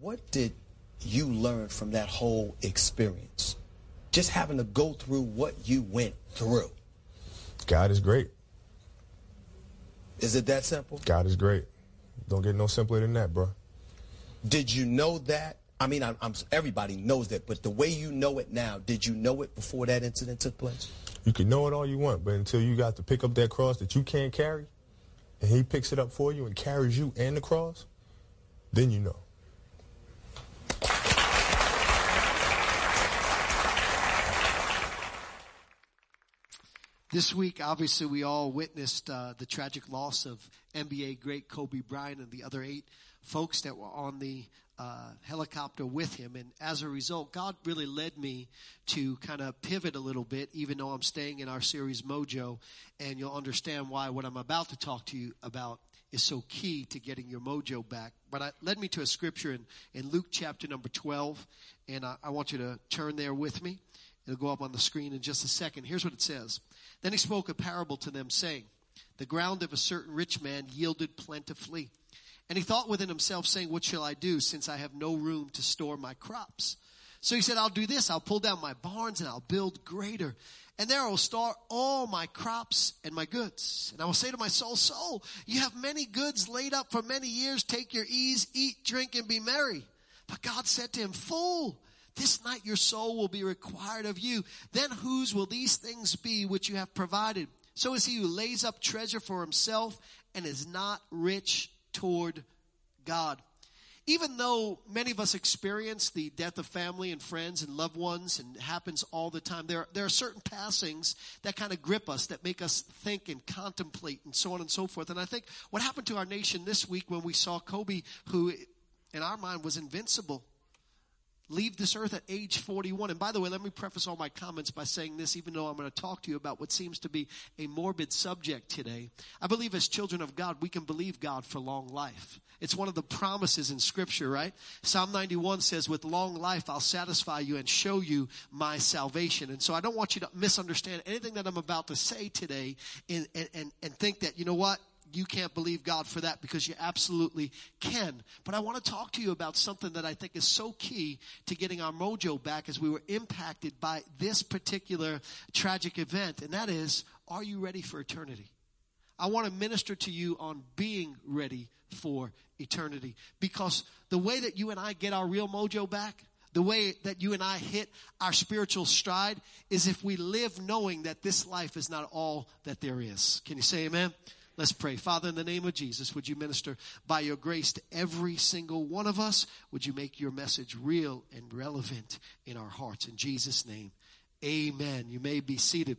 What did you learn from that whole experience? Just having to go through what you went through. God is great. Is it that simple? God is great. Don't get no simpler than that, bro. Did you know that? I mean, I'm, I'm, everybody knows that, but the way you know it now, did you know it before that incident took place? You can know it all you want, but until you got to pick up that cross that you can't carry, and he picks it up for you and carries you and the cross, then you know. This week, obviously, we all witnessed uh, the tragic loss of NBA great Kobe Bryant and the other eight folks that were on the uh, helicopter with him. And as a result, God really led me to kind of pivot a little bit, even though I'm staying in our series Mojo. And you'll understand why what I'm about to talk to you about is so key to getting your mojo back. But it led me to a scripture in, in Luke chapter number 12. And I, I want you to turn there with me. It'll go up on the screen in just a second. Here's what it says. Then he spoke a parable to them saying, the ground of a certain rich man yielded plentifully. And he thought within himself saying, what shall I do since I have no room to store my crops? So he said, I'll do this. I'll pull down my barns and I'll build greater. And there I will store all my crops and my goods. And I will say to my soul, soul, you have many goods laid up for many years. Take your ease, eat, drink, and be merry. But God said to him, fool, this night your soul will be required of you. Then whose will these things be which you have provided? So is he who lays up treasure for himself and is not rich toward God. Even though many of us experience the death of family and friends and loved ones and happens all the time, there, there are certain passings that kind of grip us, that make us think and contemplate and so on and so forth. And I think what happened to our nation this week when we saw Kobe, who in our mind was invincible, leave this earth at age 41. And by the way, let me preface all my comments by saying this, even though I'm going to talk to you about what seems to be a morbid subject today. I believe as children of God, we can believe God for long life. It's one of the promises in scripture, right? Psalm 91 says, with long life, I'll satisfy you and show you my salvation. And so I don't want you to misunderstand anything that I'm about to say today and, and, and think that, you know what? You can't believe God for that because you absolutely can. But I want to talk to you about something that I think is so key to getting our mojo back as we were impacted by this particular tragic event. And that is, are you ready for eternity? I want to minister to you on being ready for eternity because the way that you and I get our real mojo back, the way that you and I hit our spiritual stride is if we live knowing that this life is not all that there is. Can you say amen? Let's pray. Father, in the name of Jesus, would you minister by your grace to every single one of us? Would you make your message real and relevant in our hearts? In Jesus' name, amen. You may be seated.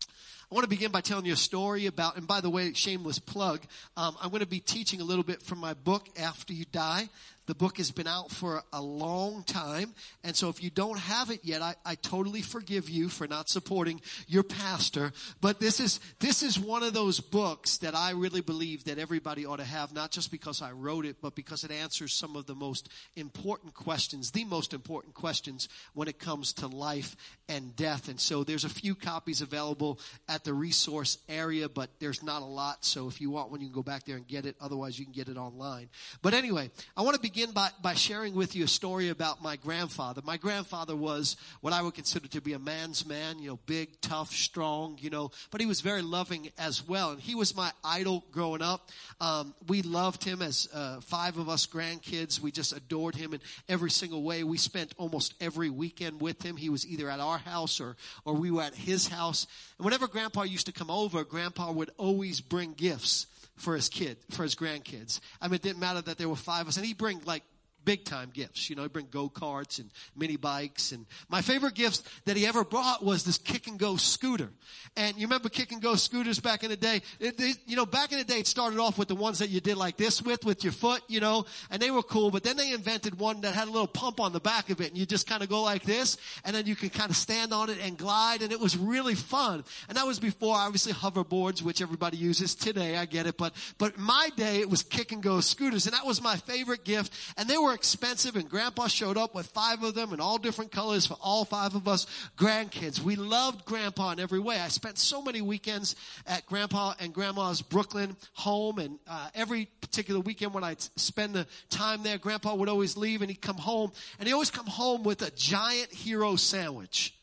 I want to begin by telling you a story about, and by the way, shameless plug, um, I'm going to be teaching a little bit from my book, After You Die. The book has been out for a long time. And so if you don't have it yet, I, I totally forgive you for not supporting your pastor. But this is, this is one of those books that I really believe that everybody ought to have, not just because I wrote it, but because it answers some of the most important questions, the most important questions when it comes to life and death. And so there's a few copies available at the resource area, but there's not a lot. So if you want one, you can go back there and get it. Otherwise, you can get it online. But anyway, I want to begin begin by, by sharing with you a story about my grandfather. My grandfather was what I would consider to be a man's man, you know, big, tough, strong, you know, but he was very loving as well. And he was my idol growing up. Um, we loved him as uh, five of us grandkids. We just adored him in every single way. We spent almost every weekend with him. He was either at our house or, or we were at his house. And whenever grandpa used to come over, grandpa would always bring gifts for his kid, for his grandkids. I mean, it didn't matter that there were five of us. And he'd bring like big time gifts. You know, he bring go-karts and mini bikes. And my favorite gifts that he ever brought was this kick and go scooter. And you remember kick and go scooters back in the day? It, you know, back in the day, it started off with the ones that you did like this with, with your foot, you know, and they were cool. But then they invented one that had a little pump on the back of it and you just kind of go like this and then you can kind of stand on it and glide and it was really fun. And that was before obviously hoverboards, which everybody uses today. I get it. But, but my day, it was kick and go scooters and that was my favorite gift. And they were expensive and grandpa showed up with five of them in all different colors for all five of us grandkids. We loved grandpa in every way. I spent so many weekends at grandpa and grandma's Brooklyn home and uh, every particular weekend when I'd spend the time there, grandpa would always leave and he'd come home and he always come home with a giant hero sandwich.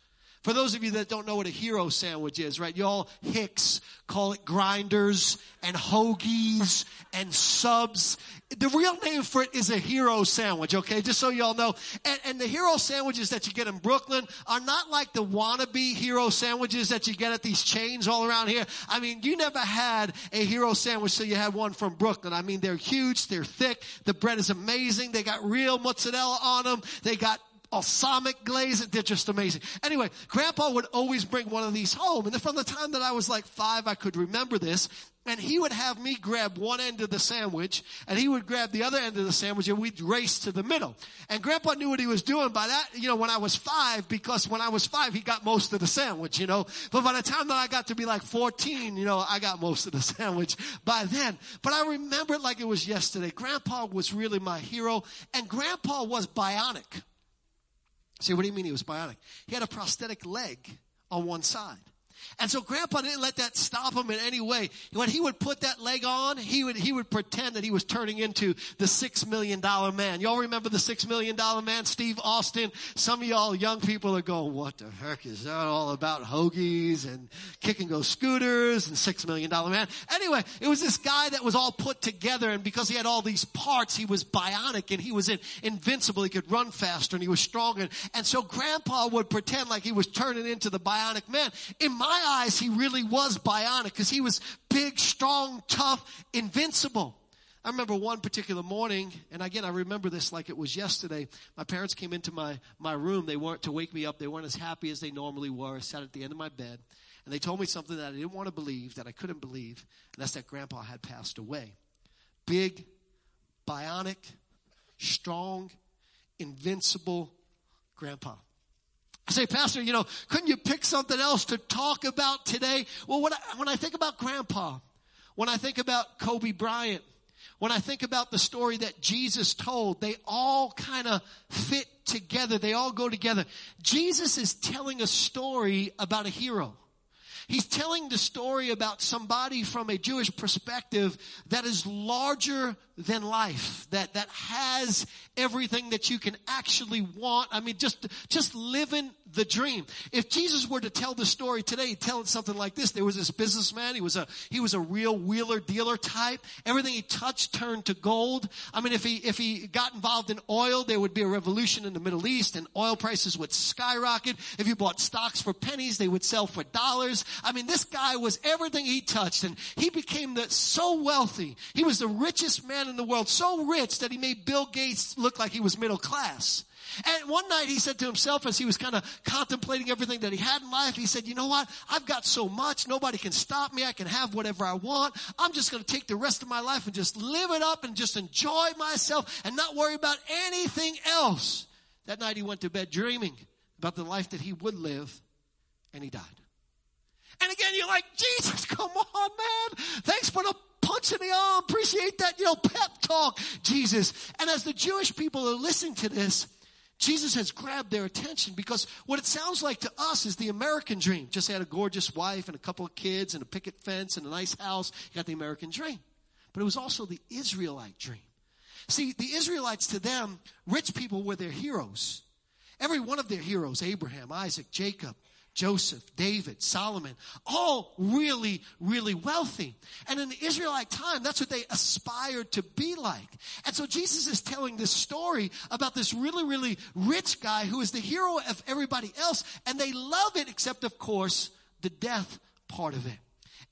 For those of you that don't know what a hero sandwich is, right? Y'all Hicks call it grinders and hoagies and subs. The real name for it is a hero sandwich, okay? Just so y'all know. And, and the hero sandwiches that you get in Brooklyn are not like the wannabe hero sandwiches that you get at these chains all around here. I mean, you never had a hero sandwich so you had one from Brooklyn. I mean, they're huge, they're thick, the bread is amazing, they got real mozzarella on them, they got balsamic glaze. They're just amazing. Anyway, grandpa would always bring one of these home. And from the time that I was like five, I could remember this. And he would have me grab one end of the sandwich and he would grab the other end of the sandwich and we'd race to the middle. And grandpa knew what he was doing by that, you know, when I was five, because when I was five, he got most of the sandwich, you know. But by the time that I got to be like 14, you know, I got most of the sandwich by then. But I remember it like it was yesterday. Grandpa was really my hero and grandpa was bionic. Say, what do you mean he was bionic? He had a prosthetic leg on one side. And so grandpa didn't let that stop him in any way. When he would put that leg on, he would, he would pretend that he was turning into the six million dollar man. Y'all remember the six million dollar man, Steve Austin? Some of y'all young people are going, what the heck is that all about? Hoagies and kick and go scooters and six million dollar man. Anyway, it was this guy that was all put together and because he had all these parts, he was bionic and he was in, invincible. He could run faster and he was stronger. And, so grandpa would pretend like he was turning into the bionic man. In my eyes, he really was bionic because he was big, strong, tough, invincible. I remember one particular morning, and again, I remember this like it was yesterday. My parents came into my, my room. They weren't to wake me up. They weren't as happy as they normally were. I sat at the end of my bed, and they told me something that I didn't want to believe, that I couldn't believe, and that's that grandpa had passed away. Big, bionic, strong, invincible grandpa. I say, Pastor, you know, couldn't you pick something else to talk about today? Well, when I, when I think about grandpa, when I think about Kobe Bryant, when I think about the story that Jesus told, they all kind of fit together. They all go together. Jesus is telling a story about a hero. He's telling the story about somebody from a Jewish perspective that is larger than life, that, that has everything that you can actually want. I mean, just, just living the dream. If Jesus were to tell the story today, he'd tell it something like this. There was this businessman. He was a, he was a real wheeler dealer type. Everything he touched turned to gold. I mean, if he, if he got involved in oil, there would be a revolution in the Middle East and oil prices would skyrocket. If you bought stocks for pennies, they would sell for dollars. I mean, this guy was everything he touched and he became the, so wealthy. He was the richest man in the world, so rich that he made Bill Gates look like he was middle class. And one night he said to himself as he was kind of contemplating everything that he had in life, he said, you know what? I've got so much. Nobody can stop me. I can have whatever I want. I'm just going to take the rest of my life and just live it up and just enjoy myself and not worry about anything else. That night he went to bed dreaming about the life that he would live and he died. And again, you're like, Jesus, come on, man. Thanks for the punch in the arm. Appreciate that, you know, pep talk, Jesus. And as the Jewish people are listening to this, Jesus has grabbed their attention because what it sounds like to us is the American dream. Just had a gorgeous wife and a couple of kids and a picket fence and a nice house. You got the American dream. But it was also the Israelite dream. See, the Israelites to them, rich people were their heroes. Every one of their heroes, Abraham, Isaac, Jacob, Joseph, David, Solomon, all really, really wealthy. And in the Israelite time, that's what they aspired to be like. And so Jesus is telling this story about this really, really rich guy who is the hero of everybody else. And they love it, except of course, the death part of it.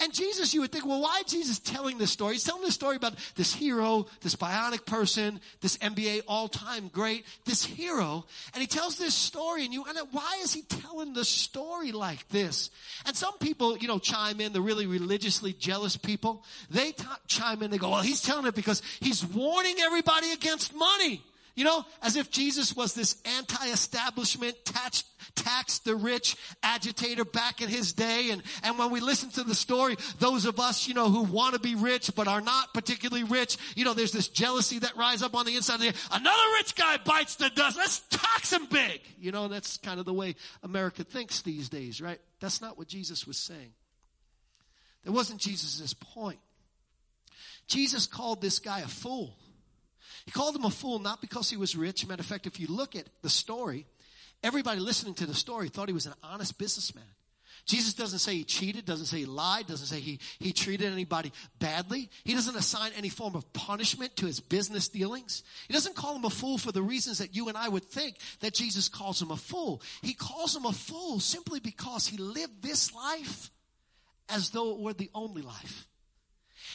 And Jesus, you would think, well, why is Jesus telling this story? He's telling this story about this hero, this bionic person, this NBA all-time great, this hero. And he tells this story and you wonder, why is he telling the story like this? And some people, you know, chime in, the really religiously jealous people, they t- chime in, they go, well, he's telling it because he's warning everybody against money. You know, as if Jesus was this anti-establishment, tax, tax the rich agitator back in his day. And, and when we listen to the story, those of us, you know, who want to be rich but are not particularly rich, you know, there's this jealousy that rise up on the inside of the, another rich guy bites the dust. Let's tax him big. You know, that's kind of the way America thinks these days, right? That's not what Jesus was saying. That wasn't Jesus' point. Jesus called this guy a fool. He called him a fool not because he was rich. Matter of fact, if you look at the story, everybody listening to the story thought he was an honest businessman. Jesus doesn't say he cheated, doesn't say he lied, doesn't say he, he treated anybody badly. He doesn't assign any form of punishment to his business dealings. He doesn't call him a fool for the reasons that you and I would think that Jesus calls him a fool. He calls him a fool simply because he lived this life as though it were the only life.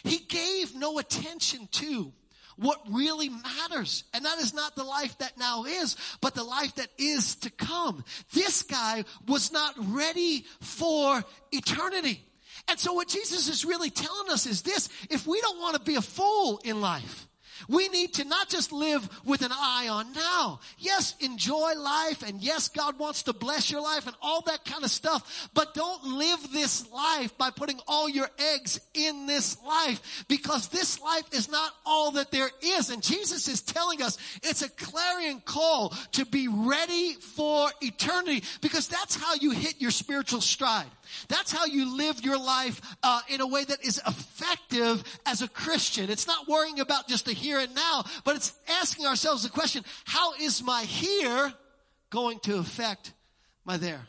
He gave no attention to what really matters. And that is not the life that now is, but the life that is to come. This guy was not ready for eternity. And so what Jesus is really telling us is this, if we don't want to be a fool in life, we need to not just live with an eye on now. Yes, enjoy life and yes, God wants to bless your life and all that kind of stuff. But don't live this life by putting all your eggs in this life because this life is not all that there is. And Jesus is telling us it's a clarion call to be ready for eternity because that's how you hit your spiritual stride. That's how you live your life uh, in a way that is effective as a Christian. It's not worrying about just the here and now, but it's asking ourselves the question, how is my here going to affect my there?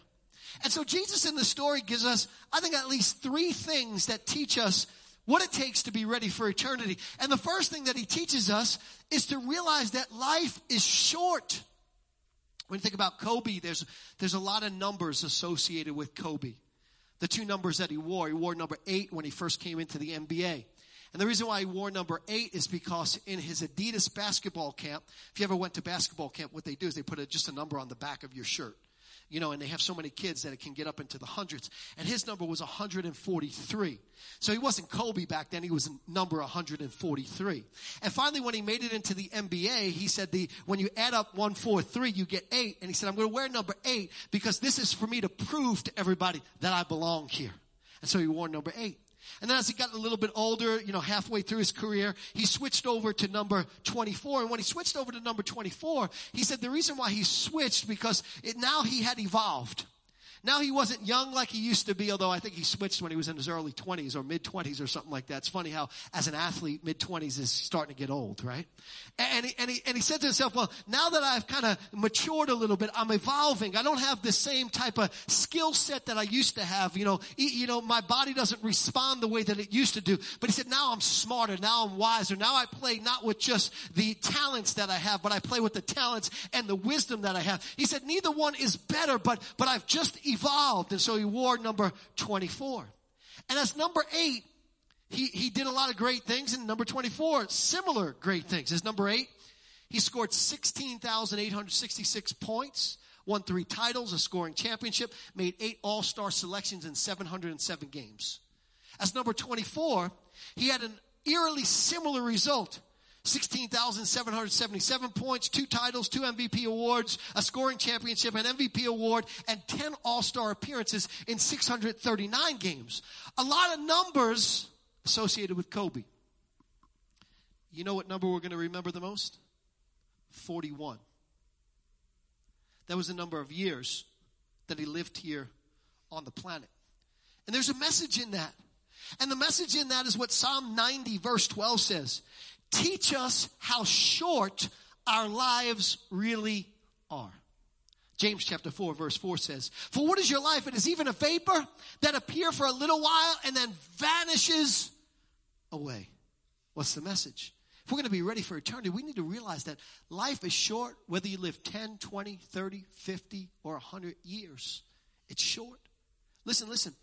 And so Jesus in the story gives us, I think, at least three things that teach us what it takes to be ready for eternity. And the first thing that he teaches us is to realize that life is short. When you think about Kobe, there's, there's a lot of numbers associated with Kobe the two numbers that he wore. He wore number eight when he first came into the NBA. And the reason why he wore number eight is because in his Adidas basketball camp, if you ever went to basketball camp, what they do is they put a, just a number on the back of your shirt you know, and they have so many kids that it can get up into the hundreds. And his number was 143. So he wasn't Kobe back then, he was number 143. And finally, when he made it into the NBA, he said the, when you add up 143, you get eight. And he said, I'm going to wear number eight because this is for me to prove to everybody that I belong here. And so he wore number eight. And then as he got a little bit older, you know, halfway through his career, he switched over to number 24. And when he switched over to number 24, he said the reason why he switched because it, now he had evolved. Now he wasn't young like he used to be, although I think he switched when he was in his early 20s or mid 20s or something like that. It's funny how, as an athlete, mid 20s is starting to get old, right? And he, and he, and he said to himself, well, now that I've kind of matured a little bit, I'm evolving. I don't have the same type of skill set that I used to have. You know, you know, my body doesn't respond the way that it used to do. But he said, now I'm smarter. Now I'm wiser. Now I play not with just the talents that I have, but I play with the talents and the wisdom that I have. He said, neither one is better, but, but I've just evolved evolved. And so he wore number 24. And as number eight, he, he did a lot of great things. And number 24, similar great things. As number eight, he scored 16,866 points, won three titles, a scoring championship, made eight all-star selections in 707 games. As number 24, he had an eerily similar result. 16,777 points, two titles, two MVP awards, a scoring championship, an MVP award, and 10 All-Star appearances in 639 games. A lot of numbers associated with Kobe. You know what number we're going to remember the most? 41. That was the number of years that he lived here on the planet. And there's a message in that. And the message in that is what Psalm 90 verse 12 says teach us how short our lives really are. James chapter 4 verse 4 says, For what is your life? It is even a vapor that appear for a little while and then vanishes away. What's the message? If we're going to be ready for eternity, we need to realize that life is short, whether you live 10, 20, 30, 50, or 100 years. It's short. Listen, listen.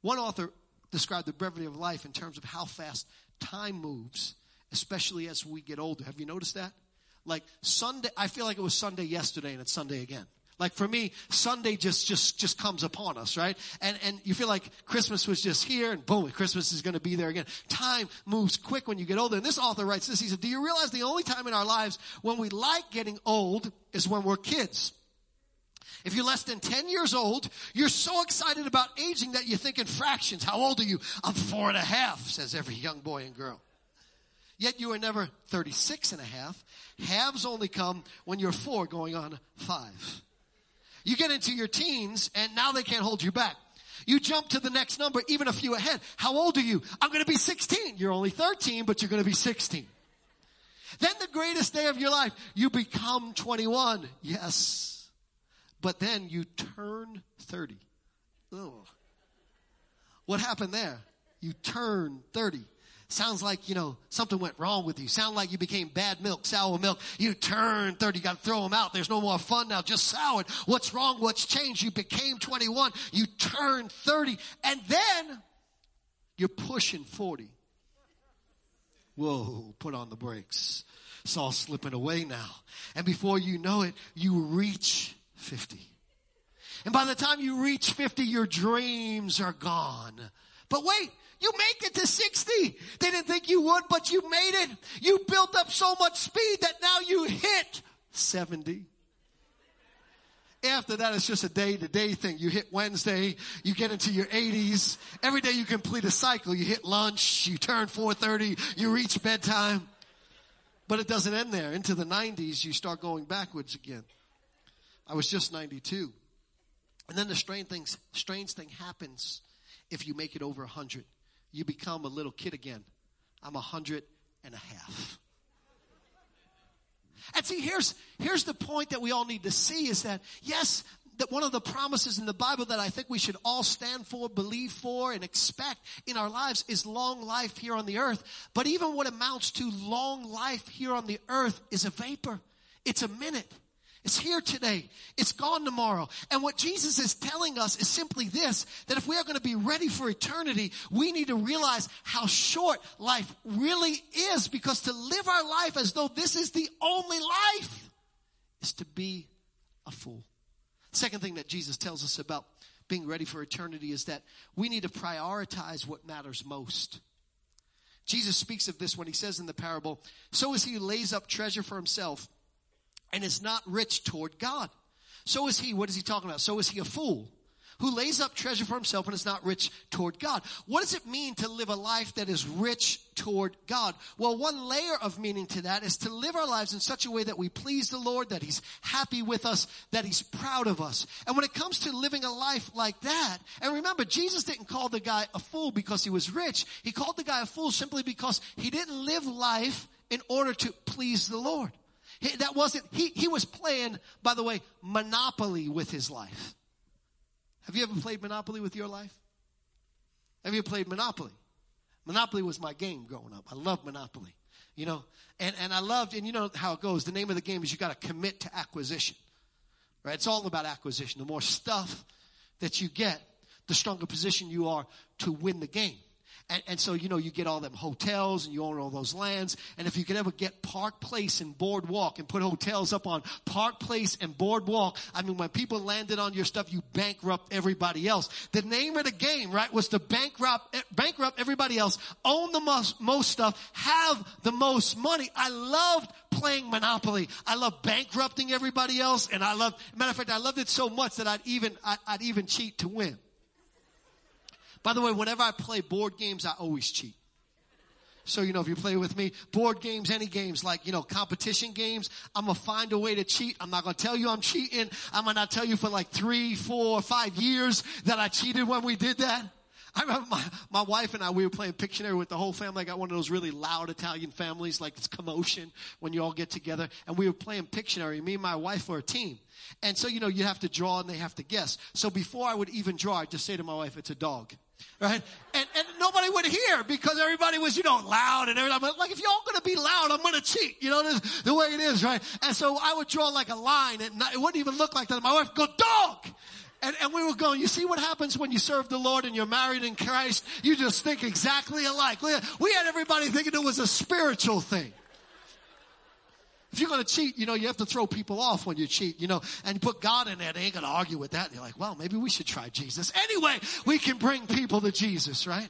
One author described the brevity of life in terms of how fast time moves especially as we get older. Have you noticed that? Like Sunday, I feel like it was Sunday yesterday and it's Sunday again. Like for me, Sunday just, just, just comes upon us, right? And, and you feel like Christmas was just here and boom, Christmas is going to be there again. Time moves quick when you get older. And this author writes this. He said, do you realize the only time in our lives when we like getting old is when we're kids? If you're less than 10 years old, you're so excited about aging that you think in fractions. How old are you? I'm four and a half, says every young boy and girl. Yet you are never 36 and a half. Halves only come when you're four going on five. You get into your teens and now they can't hold you back. You jump to the next number, even a few ahead. How old are you? I'm going to be 16. You're only 13, but you're going to be 16. Then the greatest day of your life, you become 21. Yes. But then you turn 30. Ugh. What happened there? You turn 30. Sounds like, you know, something went wrong with you. Sound like you became bad milk, sour milk. You turned 30, you gotta throw them out. There's no more fun now, just soured. What's wrong? What's changed? You became 21. You turned 30. And then you're pushing 40. Whoa, put on the brakes. It's all slipping away now. And before you know it, you reach 50. And by the time you reach 50, your dreams are gone. But wait, you make it to 60. They didn't think you would, but you made it. You built up so much speed that now you hit 70. After that, it's just a day to day thing. You hit Wednesday, you get into your 80s. Every day you complete a cycle. You hit lunch, you turn 4.30, you reach bedtime. But it doesn't end there. Into the 90s, you start going backwards again. I was just 92. And then the strange thing, strange thing happens if you make it over 100 you become a little kid again. I'm a hundred and a half. And see, here's, here's the point that we all need to see is that, yes, that one of the promises in the Bible that I think we should all stand for, believe for, and expect in our lives is long life here on the earth. But even what amounts to long life here on the earth is a vapor. It's a minute. It's here today. It's gone tomorrow. And what Jesus is telling us is simply this, that if we are going to be ready for eternity, we need to realize how short life really is because to live our life as though this is the only life is to be a fool. Second thing that Jesus tells us about being ready for eternity is that we need to prioritize what matters most. Jesus speaks of this when he says in the parable, so as he lays up treasure for himself and is not rich toward God. So is he, what is he talking about? So is he a fool who lays up treasure for himself and is not rich toward God. What does it mean to live a life that is rich toward God? Well, one layer of meaning to that is to live our lives in such a way that we please the Lord, that he's happy with us, that he's proud of us. And when it comes to living a life like that, and remember, Jesus didn't call the guy a fool because he was rich. He called the guy a fool simply because he didn't live life in order to please the Lord. That wasn't, he, he was playing, by the way, Monopoly with his life. Have you ever played Monopoly with your life? Have you played Monopoly? Monopoly was my game growing up. I loved Monopoly. You know, and, and I loved, and you know how it goes. The name of the game is you got to commit to acquisition. Right? It's all about acquisition. The more stuff that you get, the stronger position you are to win the game. And, and, so, you know, you get all them hotels and you own all those lands. And if you could ever get Park Place and Boardwalk and put hotels up on Park Place and Boardwalk, I mean, when people landed on your stuff, you bankrupt everybody else. The name of the game, right, was to bankrupt, eh, bankrupt everybody else, own the most, most stuff, have the most money. I loved playing Monopoly. I love bankrupting everybody else. And I love, matter of fact, I loved it so much that I'd even, I'd, I'd even cheat to win. By the way, whenever I play board games, I always cheat. So, you know, if you play with me, board games, any games, like, you know, competition games, I'm gonna find a way to cheat. I'm not gonna tell you I'm cheating. I'm gonna not tell you for like three, four, five years that I cheated when we did that. I remember my, my wife and I, we were playing Pictionary with the whole family. I got one of those really loud Italian families, like it's commotion when you all get together. And we were playing Pictionary. Me and my wife were a team. And so, you know, you have to draw and they have to guess. So before I would even draw, I'd just say to my wife, it's a dog right? And, and nobody would hear because everybody was, you know, loud and everything. Like, if y'all gonna be loud, I'm gonna cheat. You know, this, the way it is, right? And so I would draw like a line and it wouldn't even look like that. My wife would go, dog! And, and we were going, you see what happens when you serve the Lord and you're married in Christ? You just think exactly alike. We had everybody thinking it was a spiritual thing. If you're going to cheat, you know, you have to throw people off when you cheat, you know, and put God in there. They ain't going to argue with that. And you're like, well, maybe we should try Jesus. Anyway, we can bring people to Jesus, right?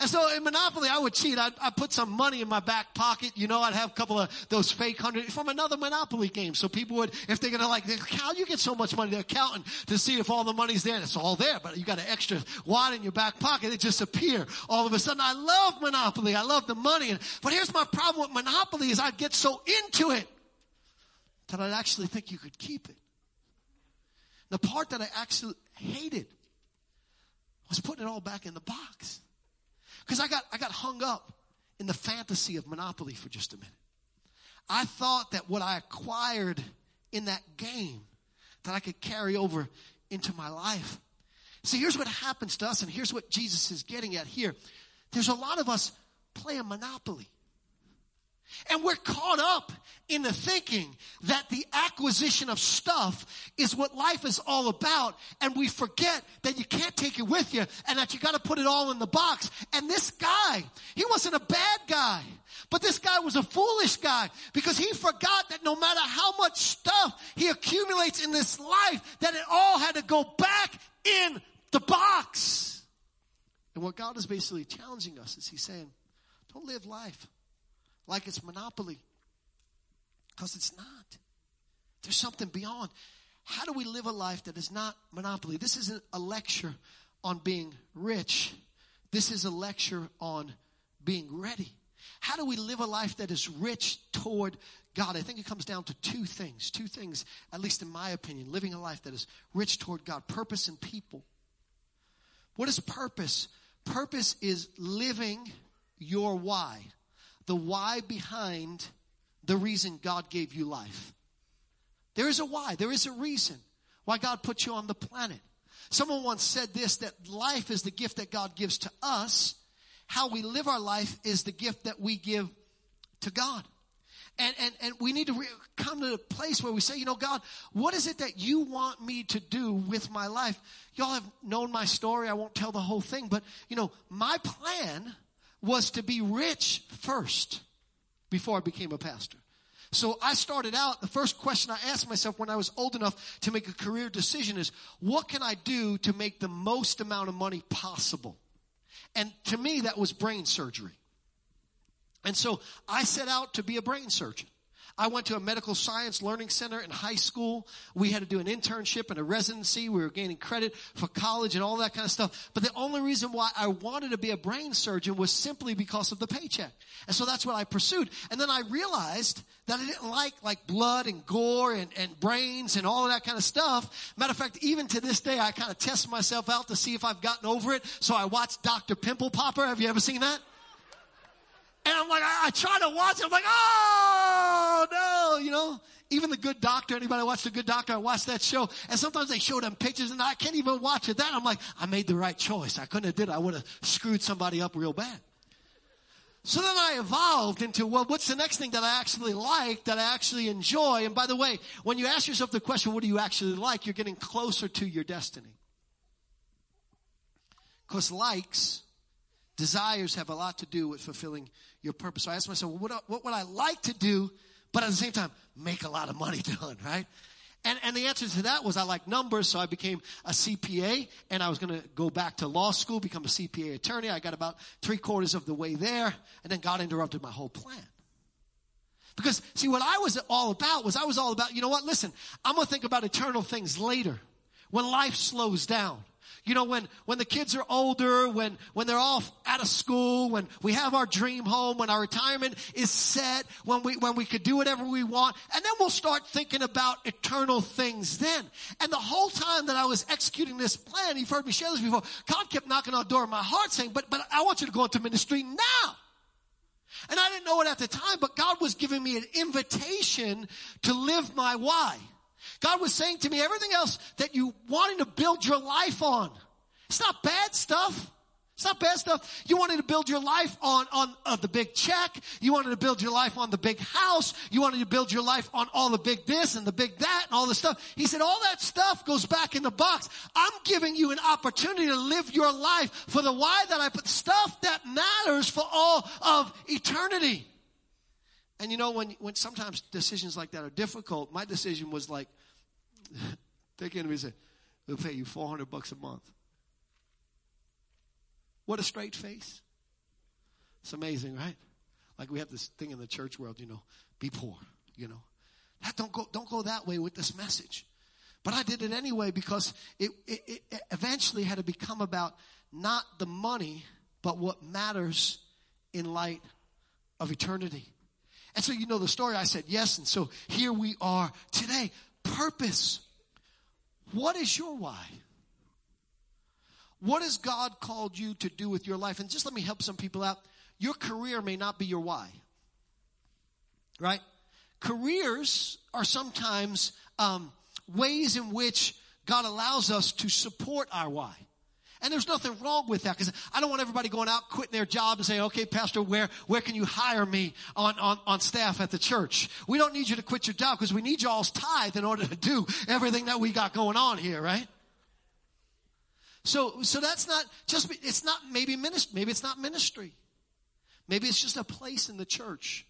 And so in Monopoly, I would cheat. I'd, I'd, put some money in my back pocket. You know, I'd have a couple of those fake hundred from another Monopoly game. So people would, if they're gonna like, how you get so much money? They're counting to see if all the money's there. And it's all there, but you got an extra wad in your back pocket. It just appear all of a sudden. I love Monopoly. I love the money. But here's my problem with Monopoly is I'd get so into it that I'd actually think you could keep it. The part that I actually hated was putting it all back in the box. Because I got, I got hung up in the fantasy of Monopoly for just a minute. I thought that what I acquired in that game that I could carry over into my life. See, here's what happens to us, and here's what Jesus is getting at here. There's a lot of us playing Monopoly. And we're caught up in the thinking that the acquisition of stuff is what life is all about. And we forget that you can't take it with you and that you got to put it all in the box. And this guy, he wasn't a bad guy, but this guy was a foolish guy because he forgot that no matter how much stuff he accumulates in this life, that it all had to go back in the box. And what God is basically challenging us is he's saying, don't live life like it's monopoly. Because it's not. There's something beyond. How do we live a life that is not monopoly? This isn't a lecture on being rich. This is a lecture on being ready. How do we live a life that is rich toward God? I think it comes down to two things. Two things, at least in my opinion, living a life that is rich toward God purpose and people. What is purpose? Purpose is living your why the why behind the reason God gave you life. There is a why, there is a reason why God put you on the planet. Someone once said this that life is the gift that God gives to us. How we live our life is the gift that we give to God. And, and, and we need to re- come to a place where we say, you know, God, what is it that you want me to do with my life? Y'all have known my story. I won't tell the whole thing, but you know, my plan was to be rich first before I became a pastor. So I started out, the first question I asked myself when I was old enough to make a career decision is, what can I do to make the most amount of money possible? And to me, that was brain surgery. And so I set out to be a brain surgeon. I went to a medical science learning center in high school. We had to do an internship and a residency. We were gaining credit for college and all that kind of stuff. But the only reason why I wanted to be a brain surgeon was simply because of the paycheck. And so that's what I pursued. And then I realized that I didn't like like blood and gore and, and brains and all of that kind of stuff. Matter of fact, even to this day, I kind of test myself out to see if I've gotten over it. So I watched Dr. Pimple Popper. Have you ever seen that? And I'm like, I, I try to watch it. I'm like, oh no, you know. Even the Good Doctor. Anybody watch the Good Doctor? I watched that show, and sometimes they show them pictures, and I can't even watch it. That I'm like, I made the right choice. I couldn't have did. It. I would have screwed somebody up real bad. So then I evolved into, well, what's the next thing that I actually like, that I actually enjoy? And by the way, when you ask yourself the question, what do you actually like? You're getting closer to your destiny. Because likes, desires have a lot to do with fulfilling your purpose. So I asked myself, well, what, what would I like to do, but at the same time, make a lot of money doing, right? And, and the answer to that was I like numbers, so I became a CPA, and I was going to go back to law school, become a CPA attorney. I got about three quarters of the way there, and then God interrupted my whole plan. Because, see, what I was all about was I was all about, you know what, listen, I'm going to think about eternal things later when life slows down. You know, when, when the kids are older, when, when they're all out of school, when we have our dream home, when our retirement is set, when we, when we could do whatever we want, and then we'll start thinking about eternal things then. And the whole time that I was executing this plan, you've heard me share this before, God kept knocking on the door of my heart saying, but, but I want you to go into ministry now. And I didn't know it at the time, but God was giving me an invitation to live my why. God was saying to me, everything else that you wanted to build your life on, it's not bad stuff. It's not bad stuff. You wanted to build your life on, on the big check. You wanted to build your life on the big house. You wanted to build your life on all the big this and the big that and all the stuff. He said, all that stuff goes back in the box. I'm giving you an opportunity to live your life for the why that I put stuff that matters for all of eternity. And you know, when, when sometimes decisions like that are difficult, my decision was like, take in and we say, we'll pay you 400 bucks a month. What a straight face. It's amazing, right? Like we have this thing in the church world, you know, be poor, you know. That don't go, don't go that way with this message. But I did it anyway because it, it, it eventually had to become about not the money, but what matters in light of eternity. And so you know the story. I said yes. And so here we are today. Purpose. What is your why? What has God called you to do with your life? And just let me help some people out. Your career may not be your why. Right? Careers are sometimes um, ways in which God allows us to support our why. And there's nothing wrong with that because I don't want everybody going out, quitting their job and saying, okay, pastor, where, where can you hire me on, on, on staff at the church? We don't need you to quit your job because we need y'all's tithe in order to do everything that we got going on here, right? So, so that's not just, it's not maybe ministry, maybe it's not ministry. Maybe it's just a place in the church.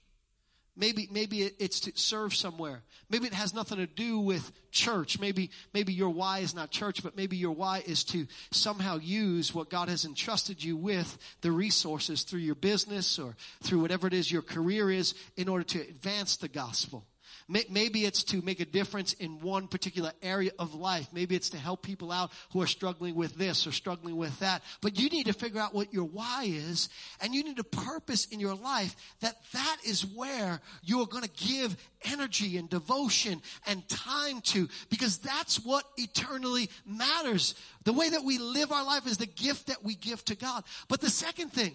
Maybe, maybe it's to serve somewhere. Maybe it has nothing to do with church. Maybe, maybe your why is not church, but maybe your why is to somehow use what God has entrusted you with, the resources through your business or through whatever it is your career is in order to advance the gospel. Maybe it's to make a difference in one particular area of life. Maybe it's to help people out who are struggling with this or struggling with that. But you need to figure out what your why is and you need a purpose in your life that that is where you are going to give energy and devotion and time to because that's what eternally matters. The way that we live our life is the gift that we give to God. But the second thing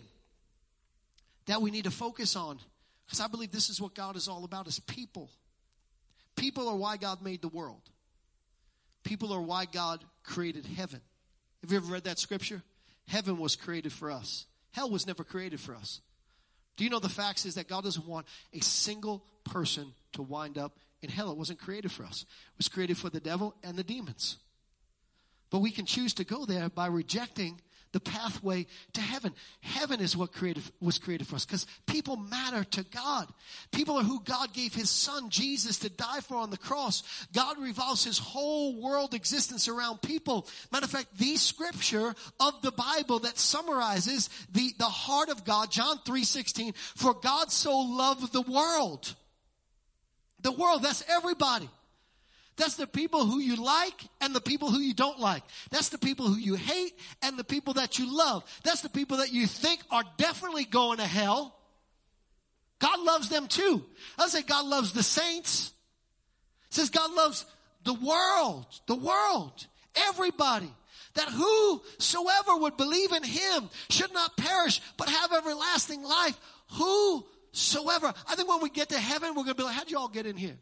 that we need to focus on because I believe this is what God is all about is people. People are why God made the world. People are why God created heaven. Have you ever read that scripture? Heaven was created for us. Hell was never created for us. Do you know the facts is that God doesn't want a single person to wind up in hell? It wasn't created for us. It was created for the devil and the demons. But we can choose to go there by rejecting the pathway to heaven. Heaven is what created, was created for us because people matter to God. People are who God gave his son Jesus to die for on the cross. God revolves his whole world existence around people. Matter of fact, the scripture of the Bible that summarizes the, the heart of God, John 3 16, for God so loved the world. The world, that's everybody. That's the people who you like and the people who you don't like. That's the people who you hate and the people that you love. That's the people that you think are definitely going to hell. God loves them too. I say God loves the saints. It says God loves the world, the world, everybody. That whosoever would believe in him should not perish, but have everlasting life. Whosoever. I think when we get to heaven, we're going to be like, how'd you all get in here?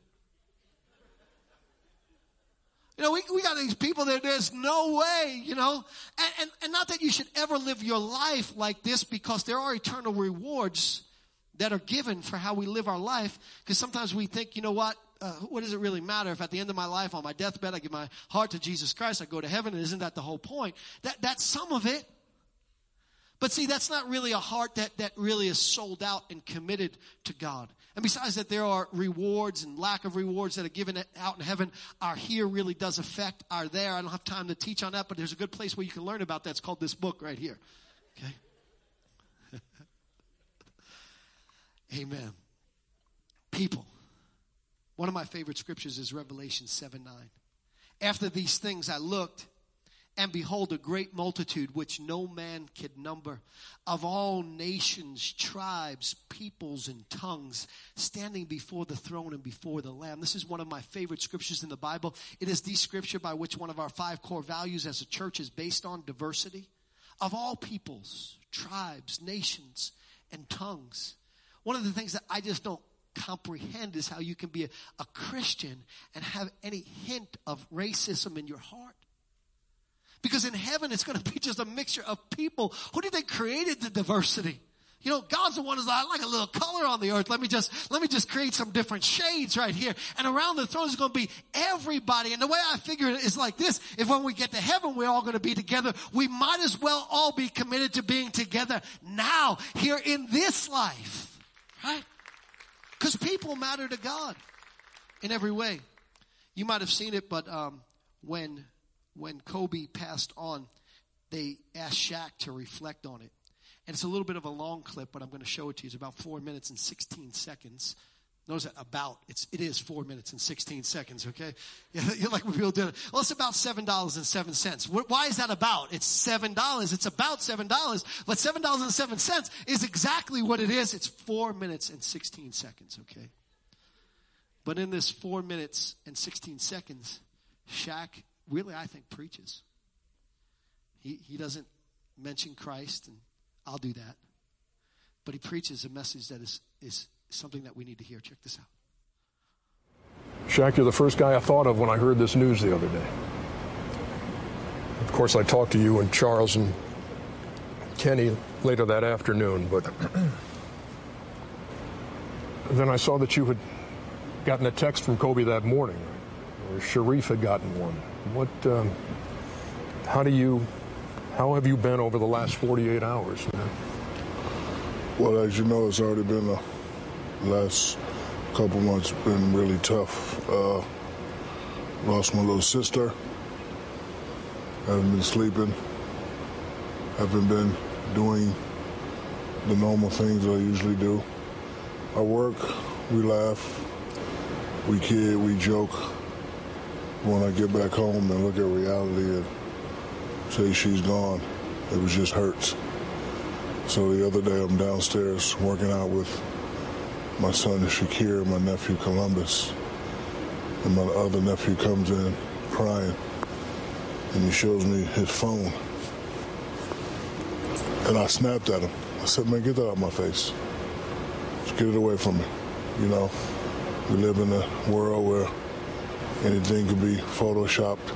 You know, we, we got these people that there's no way, you know, and, and, and not that you should ever live your life like this because there are eternal rewards that are given for how we live our life. Because sometimes we think, you know what, uh, what does it really matter if at the end of my life on my deathbed I give my heart to Jesus Christ, I go to heaven, and isn't that the whole point? That, that's some of it. But see, that's not really a heart that, that really is sold out and committed to God. And besides that, there are rewards and lack of rewards that are given out in heaven. Our here really does affect our there. I don't have time to teach on that, but there's a good place where you can learn about that. It's called this book right here. Okay? Amen. People. One of my favorite scriptures is Revelation 7 9. After these things I looked, and behold, a great multitude which no man could number, of all nations, tribes, peoples, and tongues, standing before the throne and before the Lamb. This is one of my favorite scriptures in the Bible. It is the scripture by which one of our five core values as a church is based on diversity. Of all peoples, tribes, nations, and tongues. One of the things that I just don't comprehend is how you can be a, a Christian and have any hint of racism in your heart. Because in heaven, it's going to be just a mixture of people. Who do you think created the diversity? You know, God's the one who's like, I like a little color on the earth. Let me just, let me just create some different shades right here. And around the throne is going to be everybody. And the way I figure it is like this. If when we get to heaven, we're all going to be together, we might as well all be committed to being together now, here in this life. Right? Because people matter to God in every way. You might have seen it, but um, when when Kobe passed on, they asked Shaq to reflect on it. And it's a little bit of a long clip, but I'm going to show it to you. It's about four minutes and 16 seconds. Notice that about it's it is four minutes and 16 seconds. Okay, yeah, you're like when people do it. Well, it's about seven dollars and seven cents. Why is that about? It's seven dollars. It's about seven dollars, but seven dollars and seven cents is exactly what it is. It's four minutes and 16 seconds. Okay, but in this four minutes and 16 seconds, Shaq really, I think, preaches. He he doesn't mention Christ, and I'll do that, but he preaches a message that is is something that we need to hear. Check this out. Shaq, you're the first guy I thought of when I heard this news the other day. Of course, I talked to you and Charles and Kenny later that afternoon, but then I saw that you had gotten a text from Kobe that morning, or Shareef had gotten one. What, um, how do you, how have you been over the last 48 hours, man? Well, as you know, it's already been the last couple months been really tough. Uh, lost my little sister. Haven't been sleeping. Haven't been doing the normal things I usually do. I work, we laugh, we kid, we joke. When I get back home and look at reality and say she's gone, it was just hurts. So the other day I'm downstairs working out with my son Shaqir, my nephew Columbus, and my other nephew comes in crying, and he shows me his phone. And I snapped at him. I said, man, get that out of my face. Just get it away from me. You know, we live in a world where anything could be photoshopped,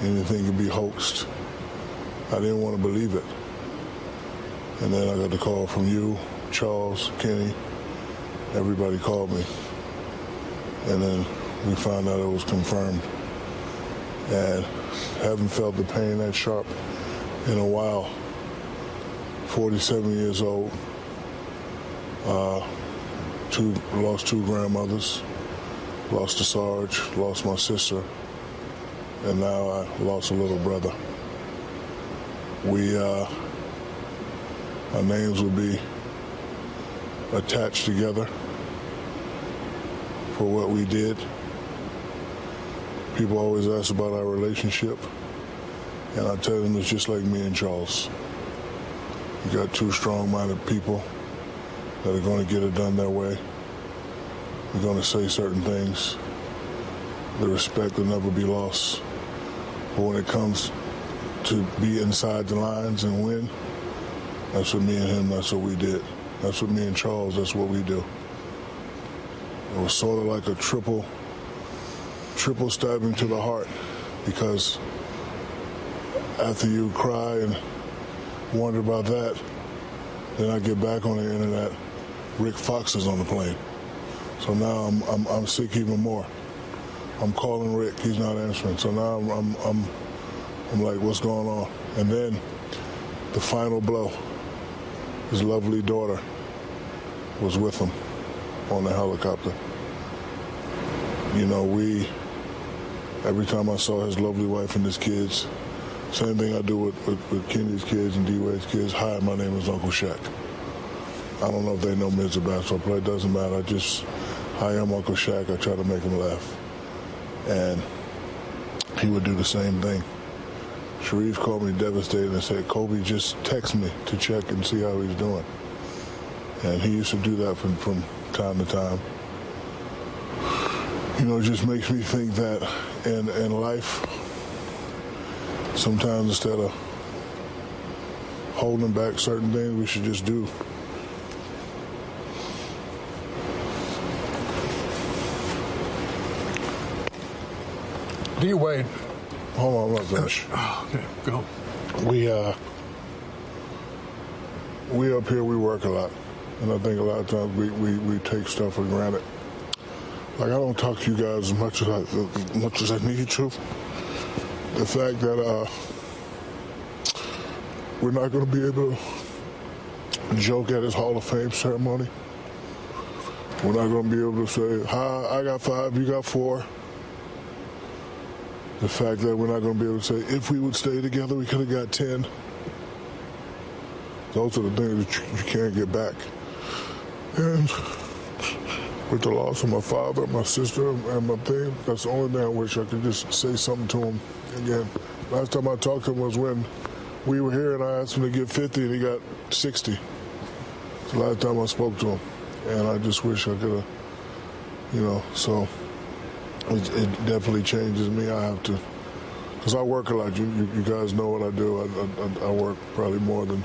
anything could be hoaxed. I didn't want to believe it. And then I got the call from you, Charles, Kenny, everybody called me. And then we found out it was confirmed. And haven't felt the pain that sharp in a while. 47 years old. Uh, two lost two grandmothers, lost a Sarge, lost my sister, and now I lost a little brother. We, uh, our names will be attached together for what we did. People always ask about our relationship, and I tell them it's just like me and Charles. You got two strong-minded people that are going to get it done their way. We're going to say certain things. The respect will never be lost. But when it comes to be inside the lines and win, that's what me and him, that's what we did. That's what me and Charles, that's what we do. It was sort of like a triple, triple stabbing to the heart because after you cry and wonder about that, then I get back on the internet, Rick Fox is on the plane. So now I'm, I'm, I'm sick even more. I'm calling Rick, he's not answering. So now I'm, I'm, I'm, I'm like, what's going on? And then the final blow, his lovely daughter was with him on the helicopter. You know, we, every time I saw his lovely wife and his kids, same thing I do with, with, with Kenny's kids and D-Wade's kids. Hi, my name is Uncle Shaq. I don't know if they know me as a basketball player. It doesn't matter. I just, hi, I'm Uncle Shaq. I try to make him laugh. And he would do the same thing. Shareef called me devastated and said, Kobe, just text me to check and see how he's doing. And he used to do that from, from time to time. You know, it just makes me think that in, in life, sometimes instead of holding back certain things, we should just do. D Wade. Hold on, I'm not finished. Okay, go. We uh, we up here we work a lot, and I think a lot of times we, we, we take stuff for granted. Like I don't talk to you guys as much as I as much as I need to. The fact that uh, we're not going to be able to joke at his Hall of Fame ceremony, We're not going to be able to say, hi, I got five, you got four. The fact that we're not going to be able to say, if we would stay together, we could have got 10. Those are the things that you, can't get back. And with the loss of my father, my sister, and my thing, that's the only thing I wish I could just say something to him again. Last time I talked to him was when we were here and I asked him to get 50 and he got 60. It's the last time I spoke to him. And I just wish I could have, you know, so it, it, definitely changes me. I have to, because I work a lot. You, you, you, guys know what I do. I, I, I work probably more than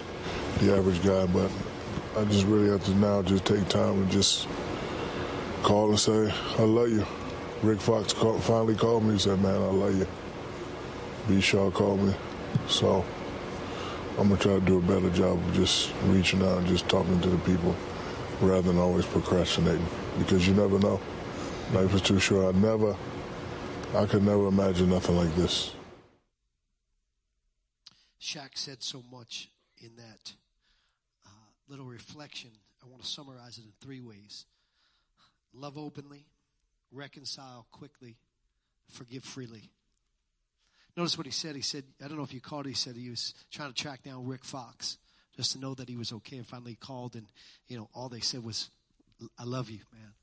the average guy, but I just really have to now just take time and just call and say, I love you. Rick Fox call, finally called me and said, man, I love you. B. Shaw called me. So I'm going to try to do a better job of just reaching out and just talking to the people rather than always procrastinating because you never know. Life is too short. I never, I could never imagine nothing like this. Shaq said so much in that uh, little reflection. I want to summarize it in three ways love openly, reconcile quickly, forgive freely. Notice what he said. He said, I don't know if you called, he said he was trying to track down Rick Fox just to know that he was okay. And finally called, and, you know, all they said was, I love you, man.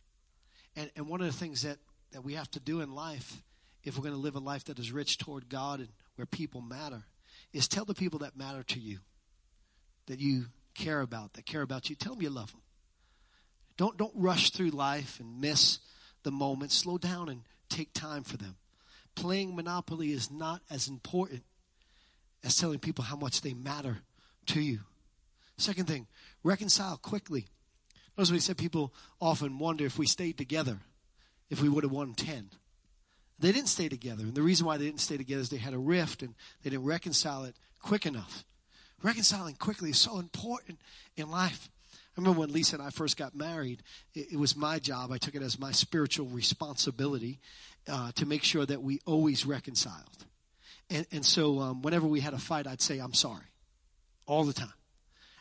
And, and one of the things that, that we have to do in life, if we're going to live a life that is rich toward God and where people matter, is tell the people that matter to you, that you care about, that care about you, tell them you love them. Don't, don't rush through life and miss the moment. Slow down and take time for them. Playing Monopoly is not as important as telling people how much they matter to you. Second thing, reconcile quickly. Notice what he said people often wonder if we stayed together, if we would have won 10. They didn't stay together. And the reason why they didn't stay together is they had a rift and they didn't reconcile it quick enough. Reconciling quickly is so important in life. I remember when Lisa and I first got married, it, it was my job. I took it as my spiritual responsibility uh, to make sure that we always reconciled. And, and so um, whenever we had a fight, I'd say, I'm sorry, all the time.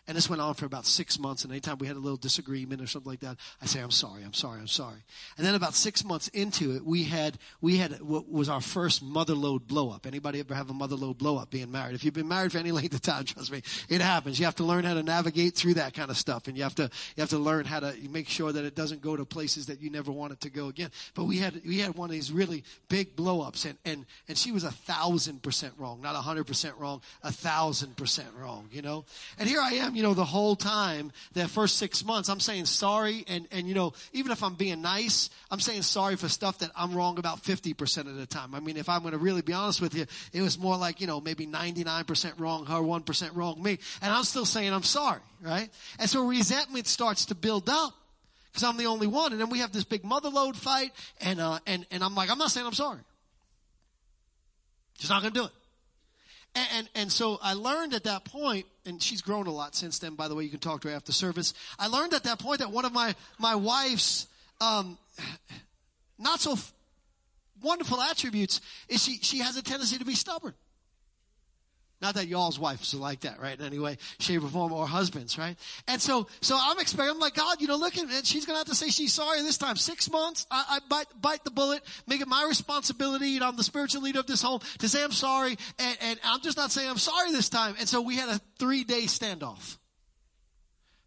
And this went on for about six months. And anytime we had a little disagreement or something like that, I say, I'm sorry, I'm sorry, I'm sorry. And then about six months into it, we had, we had what was our first mother lode blow up. Anybody ever have a mother lode blow up being married? If you've been married for any length of time, trust me, it happens. You have to learn how to navigate through that kind of stuff. And you have to, you have to learn how to make sure that it doesn't go to places that you never want it to go again. But we had, we had one of these really big blow ups and, and, and she was a thousand percent wrong, not a hundred percent wrong, a thousand percent wrong, you know? And here I am you know, the whole time, that first six months, I'm saying sorry. And, and, you know, even if I'm being nice, I'm saying sorry for stuff that I'm wrong about 50% of the time. I mean, if I'm going to really be honest with you, it was more like, you know, maybe 99% wrong her, 1% wrong me. And I'm still saying I'm sorry, right? And so resentment starts to build up because I'm the only one. And then we have this big mother lode fight. And, uh, and, and I'm like, I'm not saying I'm sorry. Just not going to do it. And, and, and, so I learned at that point, and she's grown a lot since then, by the way, you can talk to her after service. I learned at that point that one of my, my wife's, um, not so f- wonderful attributes is she, she has a tendency to be stubborn. Not that y'all's wives are like that, right? In any way, shape, or form, or husbands, right? And so, so I'm expecting, I'm like, God, you know, look at it. She's going to have to say she's sorry this time. Six months, I, I bite, bite the bullet, make it my responsibility, and I'm the spiritual leader of this home to say I'm sorry. And, and I'm just not saying I'm sorry this time. And so we had a three day standoff.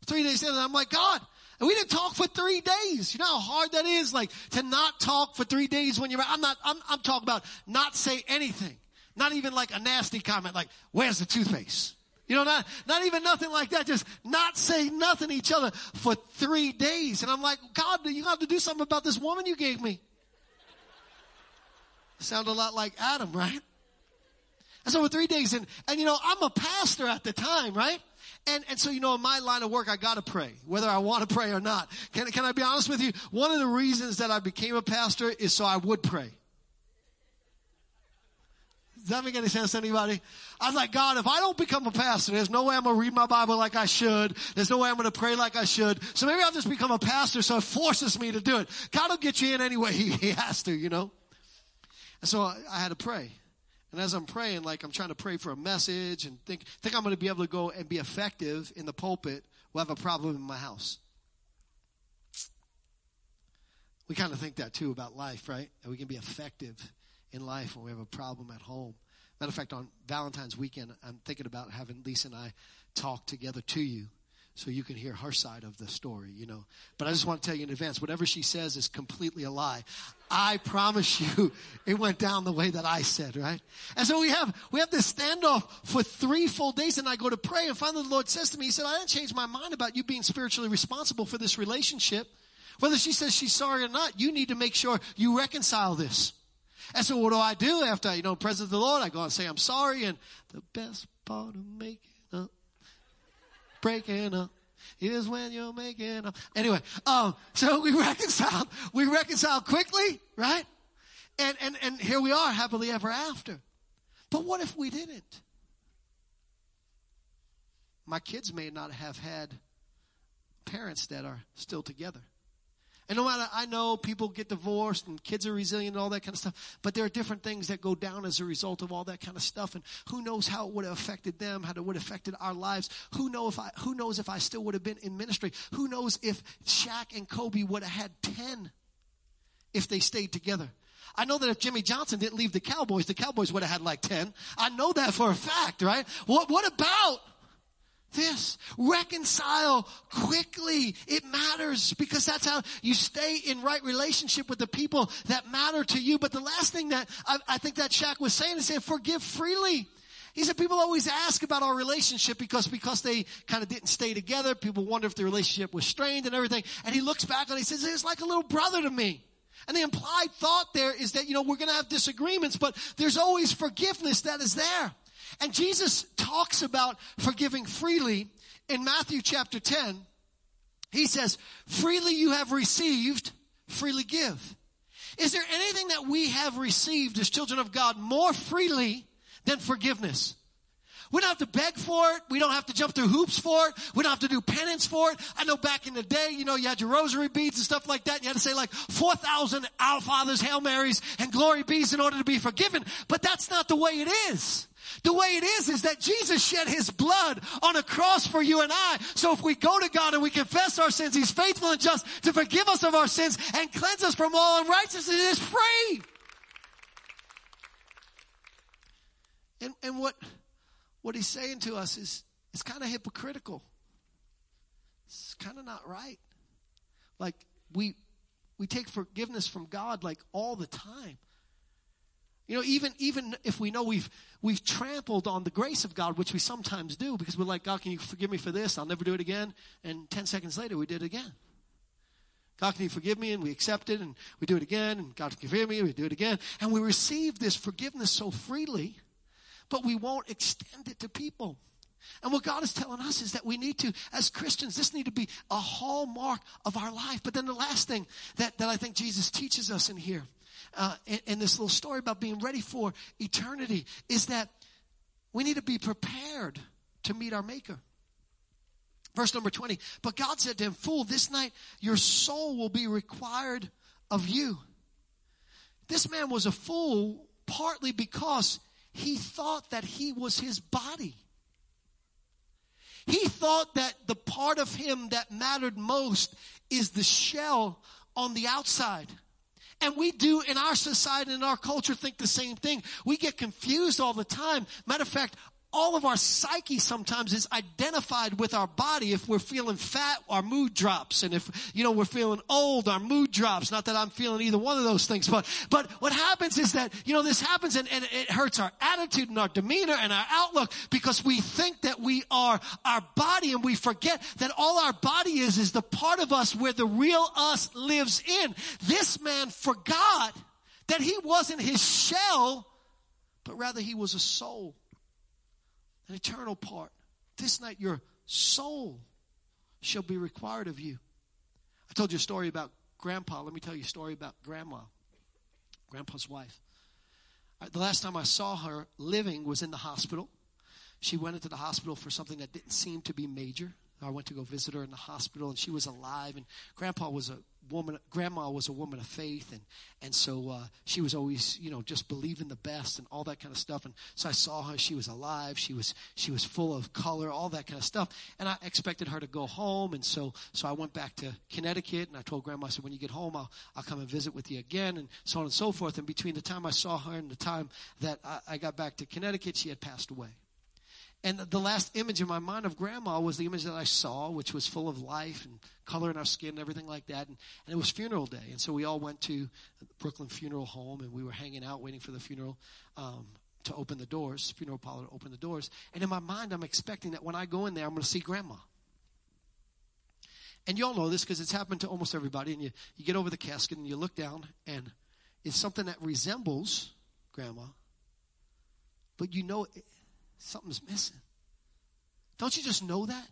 Three days standoff. I'm like, God, and we didn't talk for three days. You know how hard that is? Like to not talk for three days when you're, I'm not, I'm, I'm talking about not say anything. Not even like a nasty comment like, where's the toothpaste? You know, not, not even nothing like that. Just not say nothing to each other for three days. And I'm like, God, you have to do something about this woman you gave me. Sound a lot like Adam, right? And so for three days, and, and you know, I'm a pastor at the time, right? And, and so, you know, in my line of work, I gotta pray, whether I want to pray or not. Can, can I be honest with you? One of the reasons that I became a pastor is so I would pray. Does that make any sense to anybody? I was like, God, if I don't become a pastor, there's no way I'm going to read my Bible like I should. There's no way I'm going to pray like I should. So maybe I'll just become a pastor so it forces me to do it. God will get you in anyway he, he has to, you know? And so I, I had to pray. And as I'm praying, like I'm trying to pray for a message and think, think I'm going to be able to go and be effective in the pulpit, we'll have a problem in my house. We kind of think that too about life, right? That we can be effective in life when we have a problem at home. Matter of fact, on Valentine's weekend, I'm thinking about having Lisa and I talk together to you so you can hear her side of the story, you know. But I just want to tell you in advance, whatever she says is completely a lie. I promise you it went down the way that I said, right? And so we have, we have this standoff for three full days and I go to pray and finally the Lord says to me, He said, I didn't change my mind about you being spiritually responsible for this relationship. Whether she says she's sorry or not, you need to make sure you reconcile this. And so what do I do after, you know, presence of the Lord? I go and say, I'm sorry. And the best part of making up, breaking up, is when you're making up. Anyway, um, so we reconciled. We reconciled quickly, right? And, and, and here we are, happily ever after. But what if we didn't? My kids may not have had parents that are still together. And no matter, I know people get divorced and kids are resilient and all that kind of stuff, but there are different things that go down as a result of all that kind of stuff. And who knows how it would have affected them, how it would have affected our lives. Who know if I, who knows if I still would have been in ministry? Who knows if Shaq and Kobe would have had 10 if they stayed together? I know that if Jimmy Johnson didn't leave the Cowboys, the Cowboys would have had like 10. I know that for a fact, right? What, what about this. Reconcile quickly. It matters because that's how you stay in right relationship with the people that matter to you. But the last thing that I, I think that Shaq was saying is saying forgive freely. He said people always ask about our relationship because, because they kind of didn't stay together. People wonder if the relationship was strained and everything. And he looks back and he says, it's like a little brother to me. And the implied thought there is that, you know, we're going to have disagreements, but there's always forgiveness that is there. And Jesus talks about forgiving freely in Matthew chapter 10. He says, freely you have received, freely give. Is there anything that we have received as children of God more freely than forgiveness? We don't have to beg for it. We don't have to jump through hoops for it. We don't have to do penance for it. I know back in the day, you know, you had your rosary beads and stuff like that. You had to say like 4,000 Our Fathers, Hail Marys, and Glory Bees in order to be forgiven. But that's not the way it is. The way it is, is that Jesus shed his blood on a cross for you and I. So if we go to God and we confess our sins, he's faithful and just to forgive us of our sins and cleanse us from all unrighteousness. It is free. And, and what, what he's saying to us is, it's kind of hypocritical. It's kind of not right. Like we, we take forgiveness from God like all the time. You know, even even if we know we've we've trampled on the grace of God, which we sometimes do, because we're like, God, can you forgive me for this? I'll never do it again. And ten seconds later, we did it again. God, can you forgive me? And we accept it, and we do it again. And God can forgive me, and we do it again. And we receive this forgiveness so freely, but we won't extend it to people. And what God is telling us is that we need to, as Christians, this need to be a hallmark of our life. But then the last thing that, that I think Jesus teaches us in here uh, in, in this little story about being ready for eternity is that we need to be prepared to meet our Maker. Verse number 20. But God said to him, Fool, this night your soul will be required of you. This man was a fool partly because he thought that he was his body. He thought that the part of him that mattered most is the shell on the outside. And we do in our society, and our culture, think the same thing. We get confused all the time. Matter of fact, all of our psyche sometimes is identified with our body. If we're feeling fat, our mood drops. And if, you know, we're feeling old, our mood drops. Not that I'm feeling either one of those things, but, but what happens is that, you know, this happens and, and it hurts our attitude and our demeanor and our outlook because we think that we are our body and we forget that all our body is, is the part of us where the real us lives in. This man forgot that he wasn't his shell, but rather he was a soul an eternal part. This night your soul shall be required of you. I told you a story about grandpa. Let me tell you a story about grandma, grandpa's wife. Uh, the last time I saw her living was in the hospital. She went into the hospital for something that didn't seem to be major. I went to go visit her in the hospital and she was alive and grandpa was a woman, grandma was a woman of faith, and and so uh, she was always, you know, just believing the best and all that kind of stuff. And so I saw her; she was alive, she was she was full of color, all that kind of stuff. And I expected her to go home, and so so I went back to Connecticut, and I told grandma, I said, when you get home, I'll I'll come and visit with you again, and so on and so forth. And between the time I saw her and the time that I, I got back to Connecticut, she had passed away. And the last image in my mind of grandma was the image that I saw, which was full of life and color in our skin and everything like that. And, and it was funeral day. And so we all went to Brooklyn Funeral Home and we were hanging out waiting for the funeral um, to open the doors, funeral parlor to open the doors. And in my mind, I'm expecting that when I go in there, I'm going to see grandma. And you all know this because it's happened to almost everybody. And you, you get over the casket and you look down and it's something that resembles grandma, but you know something's missing. Don't you just know that?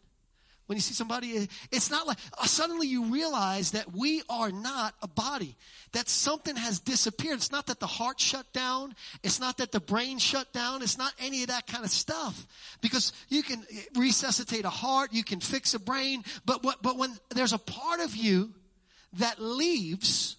When you see somebody, it's not like uh, suddenly you realize that we are not a body. That something has disappeared. It's not that the heart shut down. It's not that the brain shut down. It's not any of that kind of stuff. Because you can resuscitate a heart, you can fix a brain, but what, but when there's a part of you that leaves,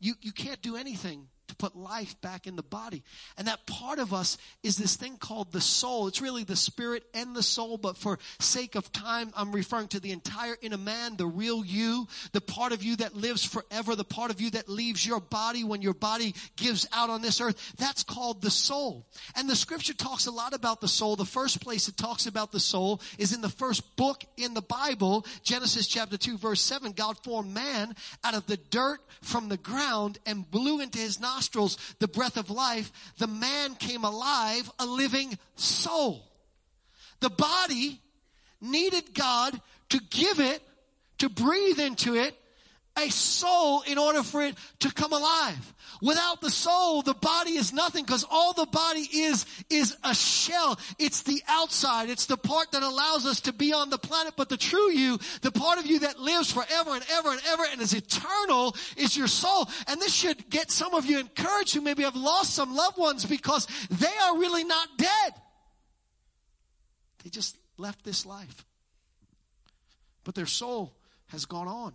you, you can't do anything to put life back in the body. And that part of us is this thing called the soul. It's really the spirit and the soul, but for sake of time, I'm referring to the entire inner man, the real you, the part of you that lives forever, the part of you that leaves your body when your body gives out on this earth. That's called the soul. And the scripture talks a lot about the soul. The first place it talks about the soul is in the first book in the Bible, Genesis chapter 2 verse 7. God formed man out of the dirt from the ground and blew into his nostrils nostrils the breath of life, the man came alive, a living soul. The body needed God to give it, to breathe into it, a soul in order for it to come alive. Without the soul, the body is nothing because all the body is, is a shell. It's the outside. It's the part that allows us to be on the planet. But the true you, the part of you that lives forever and ever and ever and is eternal is your soul. And this should get some of you encouraged who maybe have lost some loved ones because they are really not dead. They just left this life. But their soul has gone on.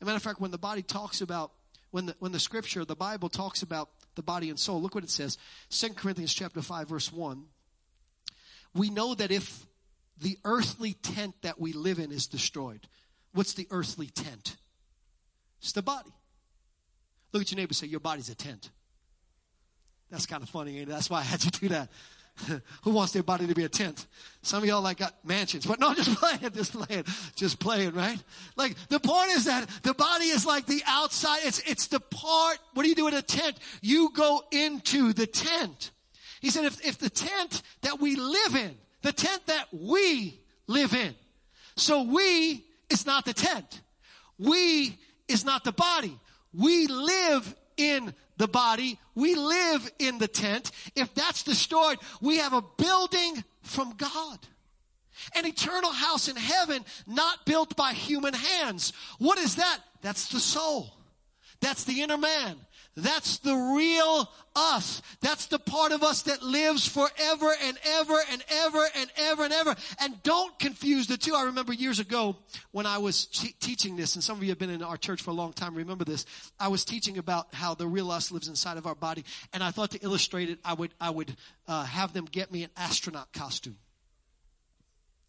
As a matter of fact, when the body talks about, when the, when the scripture, the Bible talks about the body and soul, look what it says. 2 Corinthians chapter 5 verse 1. We know that if the earthly tent that we live in is destroyed, what's the earthly tent? It's the body. Look at your neighbor say, your body's a tent. That's kind of funny, ain't it? That's why I had you do that. Who wants their body to be a tent? Some of y'all like got mansions, but no, just playing, just playing, just playing, right? Like the point is that the body is like the outside. It's, it's the part. What do you do in a tent? You go into the tent. He said, if, if the tent that we live in, the tent that we live in, so we is not the tent. We is not the body. We live in the body. We live in the tent. If that's destroyed, we have a building from God. An eternal house in heaven, not built by human hands. What is that? That's the soul. That's the inner man. That's the real us. That's the part of us that lives forever and ever and ever and ever and ever. And don't confuse the two. I remember years ago when I was teaching this, and some of you have been in our church for a long time, remember this. I was teaching about how the real us lives inside of our body. And I thought to illustrate it, I would, I would uh, have them get me an astronaut costume.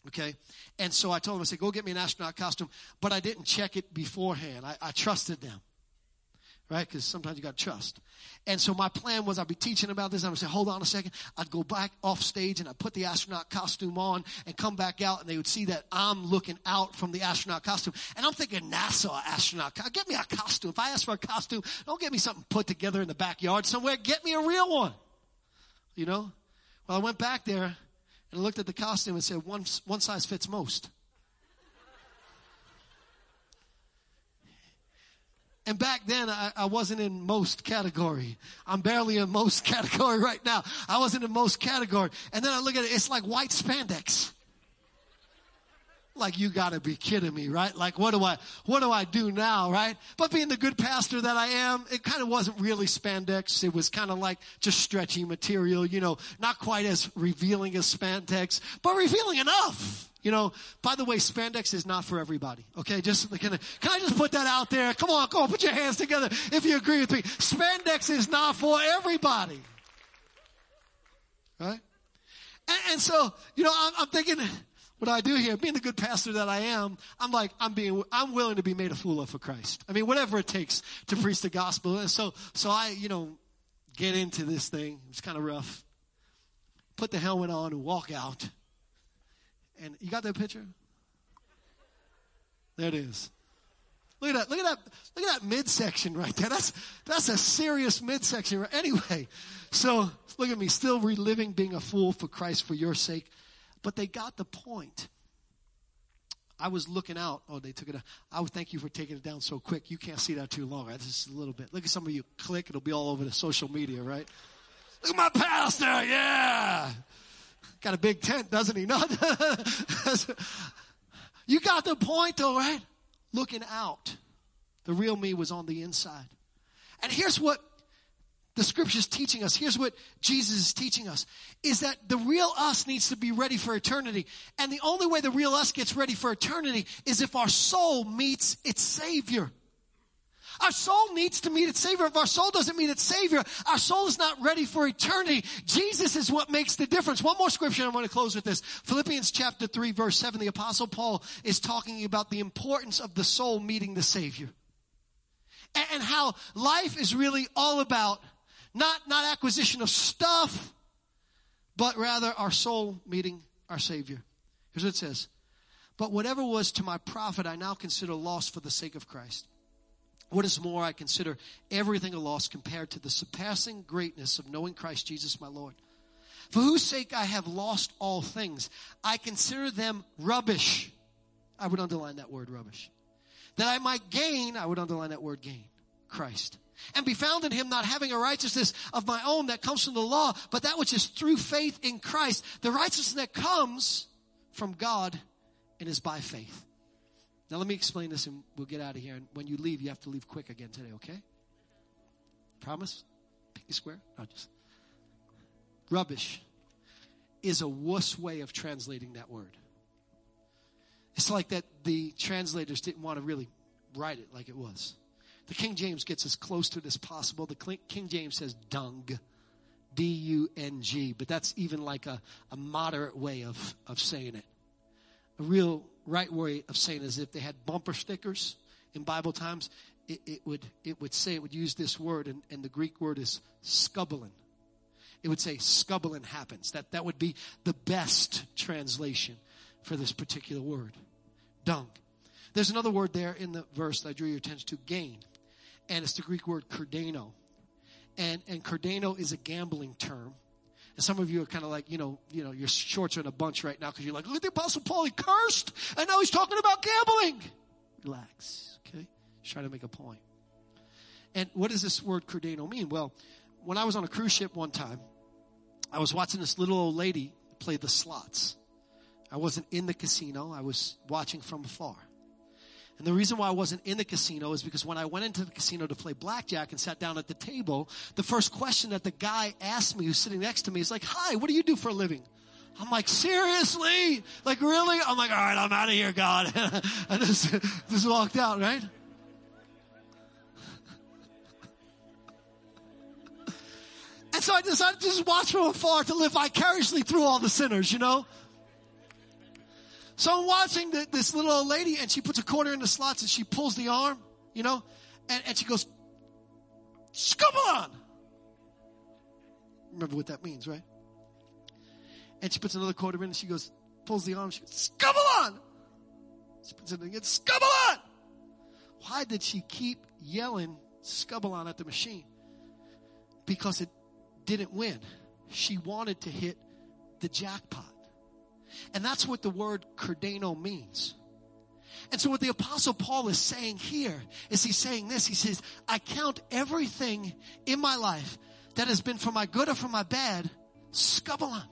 Okay? And so I told them, I said, go get me an astronaut costume. But I didn't check it beforehand. I, I trusted them right? Because sometimes you got to trust. And so my plan was I'd be teaching about this. I would say, hold on a second. I'd go back off stage and I'd put the astronaut costume on and come back out and they would see that I'm looking out from the astronaut costume. And I'm thinking NASA astronaut. Get me a costume. If I ask for a costume, don't get me something put together in the backyard somewhere. Get me a real one. You know? Well, I went back there and looked at the costume and said, one, one size fits most. And back then, I, I, wasn't in most category. I'm barely in most category right now. I wasn't in most category. And then I look at it, it's like white spandex. Like you gotta be kidding me, right? Like what do I, what do I do now, right? But being the good pastor that I am, it kind of wasn't really spandex. It was kind of like just stretchy material, you know, not quite as revealing as spandex, but revealing enough. You know, by the way, spandex is not for everybody. Okay, just can I, can I just put that out there? Come on, come on, put your hands together if you agree with me. Spandex is not for everybody. Right? And, and so, you know, I'm, I'm thinking, what do I do here? Being the good pastor that I am, I'm like, I'm being, I'm willing to be made a fool of for Christ. I mean, whatever it takes to preach the gospel. And so, so I, you know, get into this thing. It's kind of rough. Put the helmet on and walk out. And you got that picture? There it is. Look at that. Look at that. Look at that midsection right there. That's that's a serious midsection. Anyway, so look at me, still reliving being a fool for Christ for your sake. But they got the point. I was looking out. Oh, they took it. Out. I would thank you for taking it down so quick. You can't see that too long. Right? Just a little bit. Look at some of you click. It'll be all over the social media, right? Look at my pastor. Yeah. Got a big tent, doesn't he? No. you got the point though, right? Looking out. The real me was on the inside. And here's what the scripture's teaching us. Here's what Jesus is teaching us is that the real us needs to be ready for eternity. And the only way the real us gets ready for eternity is if our soul meets its savior. Our soul needs to meet its Savior. If our soul doesn't meet its Savior, our soul is not ready for eternity. Jesus is what makes the difference. One more scripture, I'm going to close with this. Philippians chapter 3, verse 7. The Apostle Paul is talking about the importance of the soul meeting the Savior. And, and how life is really all about not, not acquisition of stuff, but rather our soul meeting our Savior. Here's what it says. But whatever was to my profit, I now consider loss for the sake of Christ. What is more, I consider everything a loss compared to the surpassing greatness of knowing Christ Jesus my Lord. For whose sake I have lost all things. I consider them rubbish. I would underline that word rubbish. That I might gain, I would underline that word gain, Christ. And be found in him, not having a righteousness of my own that comes from the law, but that which is through faith in Christ. The righteousness that comes from God and is by faith. Now, let me explain this and we'll get out of here. And when you leave, you have to leave quick again today, okay? Promise? Pinky square? No, just. Rubbish is a wuss way of translating that word. It's like that the translators didn't want to really write it like it was. The King James gets as close to it as possible. The King James says dung, D U N G, but that's even like a, a moderate way of, of saying it. A real right way of saying is if they had bumper stickers in Bible times, it, it, would it would say it would use this word, and, and the Greek word is skubalon. It would say skubalon happens. That that would be the best translation for this particular word, dung. There's another word there in the verse that I drew your attention to, gain, and it's the Greek word kardano, and and kardano is a gambling term and some of you are kind of like, you know, you know, your shorts are in a bunch right now because you're like, look at the Apostle Paul, he cursed, and now he's talking about gambling. Relax, okay? He's trying to make a point. And what does this word kardano mean? Well, when I was on a cruise ship one time, I was watching this little old lady play the slots. I wasn't in the casino, I was watching from afar. And the reason why I wasn't in the casino is because when I went into the casino to play blackjack and sat down at the table, the first question that the guy asked me who's sitting next to me is like, Hi, what do you do for a living? I'm like, seriously? Like, really? I'm like, all right, I'm out of here, God. I just, just walked out, right? And so I decided to just watch from afar to live vicariously through all the sinners, you know? So I'm watching the, this little old lady and she puts a quarter in the slots and she pulls the arm, you know, and, and she goes, scubble on. Remember what that means, right? And she puts another quarter in and she goes, pulls the arm, she goes, on. She puts it in again, on. Why did she keep yelling "Scubble on at the machine? Because it didn't win. She wanted to hit the jackpot. And that's what the word kardano means. And so what the apostle Paul is saying here is he's saying this. He says, I count everything in my life that has been for my good or for my bad, skubalon.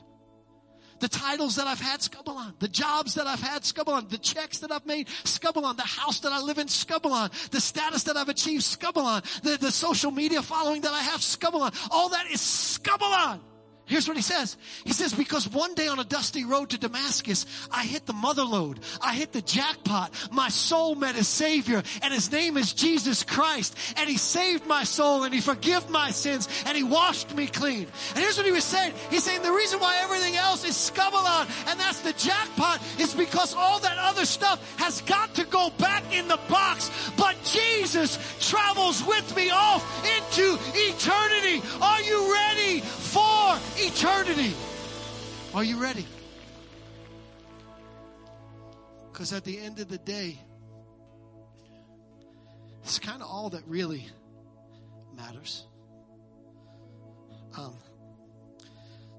The titles that I've had, Scubalon. The jobs that I've had, Scubalon. The checks that I've made, Scubalon. The house that I live in, Scubalon. The status that I've achieved, Scubalon. The, the social media following that I have, Scubalon. All that is Scubalon. Here's what he says. He says, because one day on a dusty road to Damascus, I hit the mother lode. I hit the jackpot. My soul met a savior and his name is Jesus Christ. And he saved my soul and he forgave my sins and he washed me clean. And here's what he was saying. He's saying the reason why everything else is scubalon and that's the jackpot is because all that other stuff has got to go back in the box. But Jesus travels with me off into eternity. Are you ready for eternity. Are you ready? Because at the end of the day, it's kind of all that really matters. Um,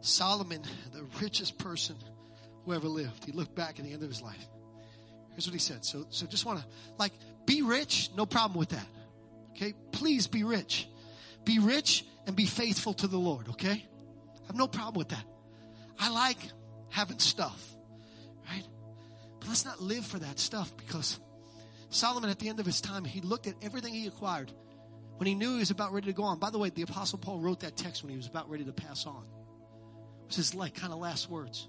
Solomon, the richest person who ever lived, he looked back at the end of his life. Here's what he said. So, so just want to, like, be rich, no problem with that. Okay? Please be rich. Be rich and be faithful to the Lord, okay? I have no problem with that. I like having stuff, right? But let's not live for that stuff because Solomon, at the end of his time, he looked at everything he acquired when he knew he was about ready to go on. By the way, the Apostle Paul wrote that text when he was about ready to pass on. It was his like kind of last words.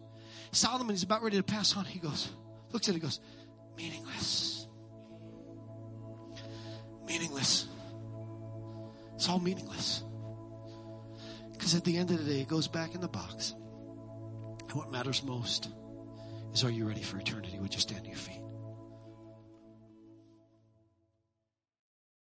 Solomon is about ready to pass on. He goes, looks at it, goes, meaningless. Meaningless. It's all meaningless. Because at the end of the day, it goes back in the box. And what matters most is are you ready for eternity? Would you stand to your feet?